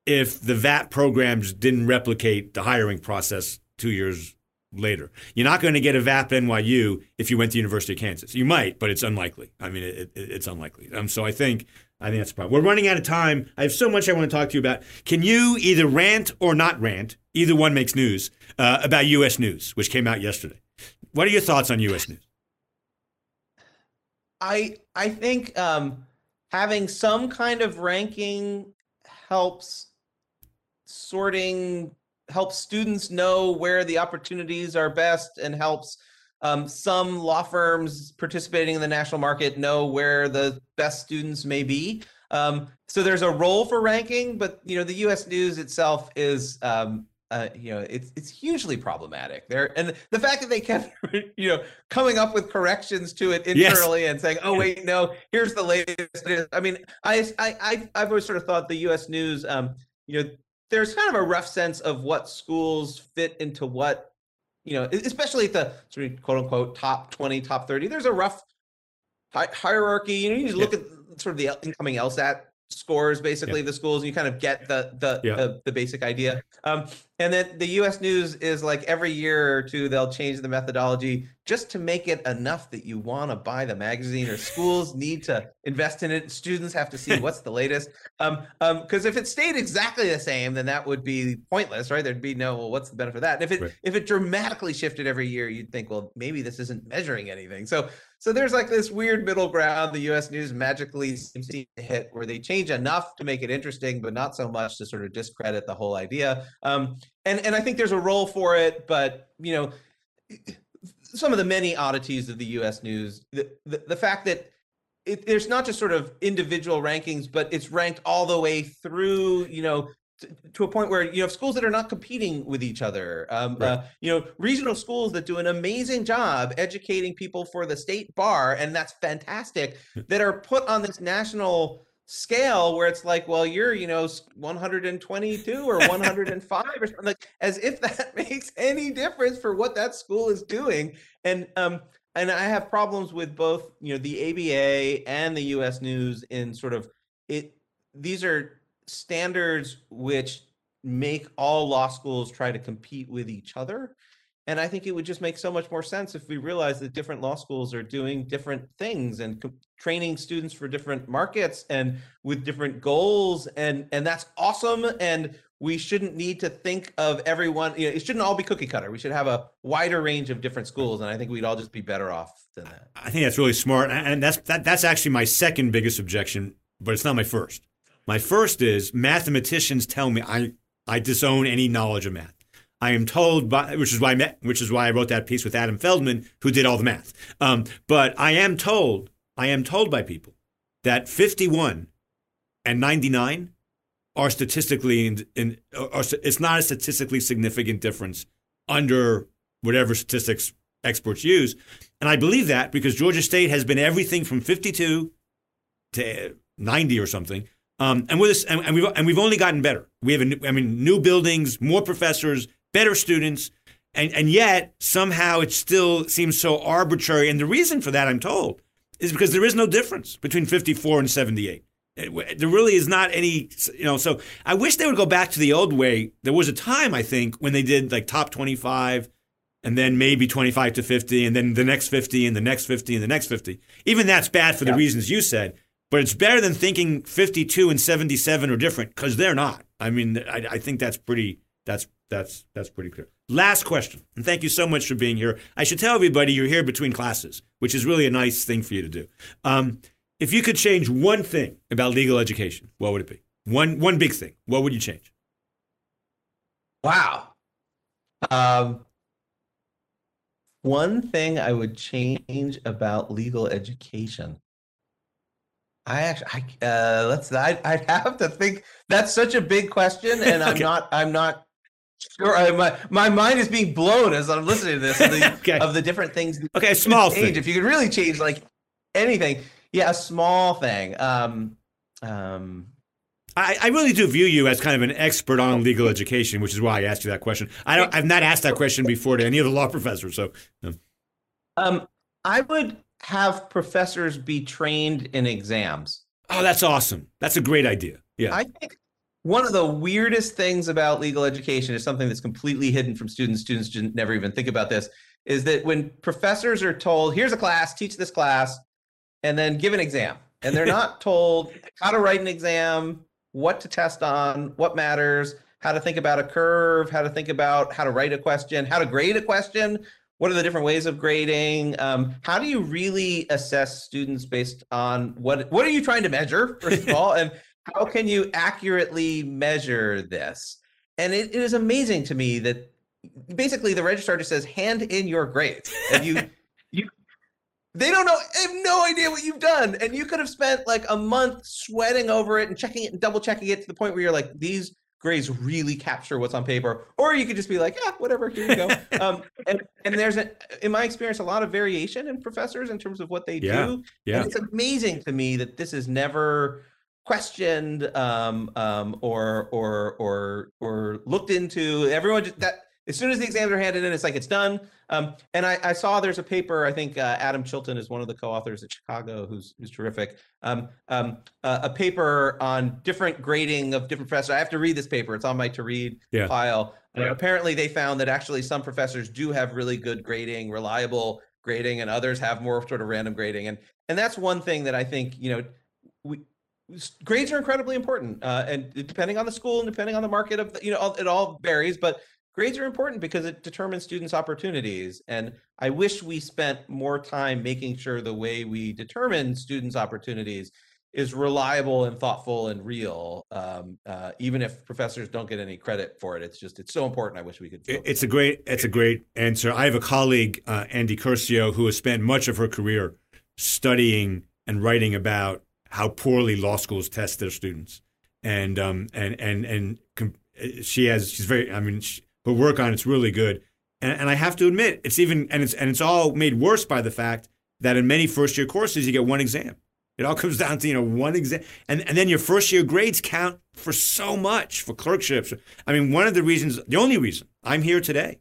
A: if the VAP programs didn't replicate the hiring process two years later. You're not going to get a VAP NYU if you went to University of Kansas. You might, but it's unlikely. I mean, it, it, it's unlikely. Um, so I think I think that's a problem. We're running out of time. I have so much I want to talk to you about. Can you either rant or not rant? Either one makes news uh, about U.S. News, which came out yesterday. What are your thoughts on U.S. News?
B: I I think um, having some kind of ranking helps sorting helps students know where the opportunities are best and helps um, some law firms participating in the national market know where the best students may be. Um, so there's a role for ranking, but you know the U.S. News itself is um, uh, you know, it's it's hugely problematic there, and the fact that they kept, you know, coming up with corrections to it internally yes. and saying, "Oh wait, no, here's the latest." I mean, I I I've always sort of thought the U.S. News, um, you know, there's kind of a rough sense of what schools fit into what, you know, especially at the sort of quote unquote top twenty, top thirty. There's a rough hi- hierarchy. You know, you just look yeah. at sort of the incoming LSAT scores basically yeah. the schools and you kind of get the the yeah. the, the, basic idea um, and then the us news is like every year or two they'll change the methodology just to make it enough that you want to buy the magazine or schools need to invest in it. Students have to see what's the latest. Um um because if it stayed exactly the same then that would be pointless right? There'd be no well what's the benefit of that? And if it right. if it dramatically shifted every year you'd think well maybe this isn't measuring anything. So so there's like this weird middle ground. The US news magically seems to hit where they change enough to make it interesting, but not so much to sort of discredit the whole idea. Um, and, and I think there's a role for it, but you know, some of the many oddities of the U.S. news. The the, the fact that it, there's not just sort of individual rankings, but it's ranked all the way through. You know, to a point where you have schools that are not competing with each other. Um, right. uh, you know, regional schools that do an amazing job educating people for the state bar, and that's fantastic. that are put on this national scale where it's like, well, you're you know 122 or 105 or something, like as if that makes any difference for what that school is doing. And um, and I have problems with both you know the ABA and the U.S. News in sort of it. These are standards which make all law schools try to compete with each other. And I think it would just make so much more sense if we realize that different law schools are doing different things and training students for different markets and with different goals. And and that's awesome. And we shouldn't need to think of everyone. You know, it shouldn't all be cookie cutter. We should have a wider range of different schools. And I think we'd all just be better off than that.
A: I think that's really smart. And that's that, that's actually my second biggest objection, but it's not my first. My first is mathematicians tell me I, I disown any knowledge of math. I am told by, which is why, which is why I wrote that piece with Adam Feldman, who did all the math. Um, but I am told, I am told by people that 51 and 99 are statistically in, in are, it's not a statistically significant difference under whatever statistics experts use. And I believe that because Georgia State has been everything from 52 to 90 or something um, and, with and, and, we've, and we've only gotten better. We have, I mean, new buildings, more professors, better students, and, and yet somehow it still seems so arbitrary. And the reason for that, I'm told, is because there is no difference between 54 and 78. There really is not any, you know. So I wish they would go back to the old way. There was a time, I think, when they did like top 25 and then maybe 25 to 50, and then the next 50, and the next 50, and the next 50. Even that's bad for the yeah. reasons you said. But it's better than thinking 52 and 77 are different because they're not. I mean, I, I think that's pretty. That's that's that's pretty clear. Last question, and thank you so much for being here. I should tell everybody you're here between classes, which is really a nice thing for you to do. Um, if you could change one thing about legal education, what would it be? One one big thing. What would you change?
B: Wow. Um, one thing I would change about legal education. I actually, I, uh, let's. I, I'd have to think. That's such a big question, and I'm not. I'm not sure. I, my my mind is being blown as I'm listening to this of the, okay. of the different things.
A: Okay, small
B: change.
A: thing.
B: If you could really change like anything, yeah, a small thing. Um, um,
A: I, I really do view you as kind of an expert on legal education, which is why I asked you that question. I don't. I've not asked that question before to any of the law professors. So,
B: um, um I would have professors be trained in exams.
A: Oh, that's awesome. That's a great idea. Yeah.
B: I think one of the weirdest things about legal education is something that's completely hidden from students. Students never even think about this. Is that when professors are told, here's a class, teach this class, and then give an exam. And they're not told how to write an exam, what to test on, what matters, how to think about a curve, how to think about how to write a question, how to grade a question, what are the different ways of grading um, how do you really assess students based on what what are you trying to measure first of all and how can you accurately measure this? And it, it is amazing to me that basically the registrar just says hand in your grades and you you they don't know they have no idea what you've done and you could have spent like a month sweating over it and checking it and double checking it to the point where you're like these grades really capture what's on paper or you could just be like yeah whatever here you go. Um, and, and there's a, in my experience a lot of variation in professors in terms of what they
A: yeah,
B: do
A: yeah.
B: and it's amazing to me that this is never questioned um, um, or or or or looked into everyone just, that as soon as the exams are handed in, it's like it's done. Um, and I, I, saw there's a paper. I think uh, Adam Chilton is one of the co-authors at Chicago, who's who's terrific. Um, um, uh, a paper on different grading of different professors. I have to read this paper. It's on my to read yeah. file. Yeah. apparently, they found that actually some professors do have really good grading, reliable grading, and others have more sort of random grading. And and that's one thing that I think you know we grades are incredibly important uh, and depending on the school and depending on the market of you know it all varies but grades are important because it determines students opportunities and i wish we spent more time making sure the way we determine students opportunities is reliable and thoughtful and real, um, uh, even if professors don't get any credit for it. It's just it's so important. I wish we could.
A: It's a great it's a great answer. I have a colleague, uh, Andy Curcio, who has spent much of her career studying and writing about how poorly law schools test their students, and um, and and and she has she's very I mean she, her work on it's really good, and, and I have to admit it's even and it's and it's all made worse by the fact that in many first year courses you get one exam. It all comes down to you know one exam, and and then your first year grades count for so much for clerkships. I mean, one of the reasons, the only reason I'm here today,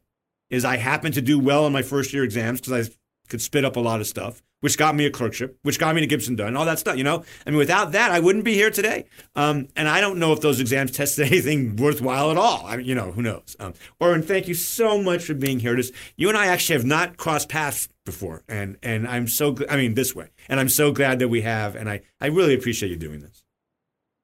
A: is I happen to do well on my first year exams because I could spit up a lot of stuff which got me a clerkship, which got me to Gibson Dunn, all that stuff. You know, I mean, without that, I wouldn't be here today. Um, and I don't know if those exams tested anything worthwhile at all. I mean, you know, who knows? Um, Orin, thank you so much for being here. Just, you and I actually have not crossed paths before, and and I'm so I mean this way, and I'm so glad that we have, and I I really appreciate you doing this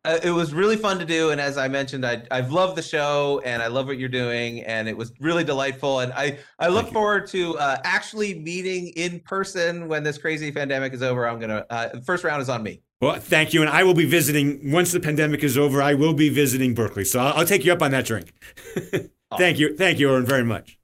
B: uh, it was really fun to do and as i mentioned I, i've loved the show and i love what you're doing and it was really delightful and i i look forward to uh, actually meeting in person when this crazy pandemic is over. I'm gonna uh, first round is on me.
A: Well thank you and i will be visiting once the pandemic is over i will be visiting berkeley so i'll, I'll take you up on that drink. Thank you thank you Orin, very much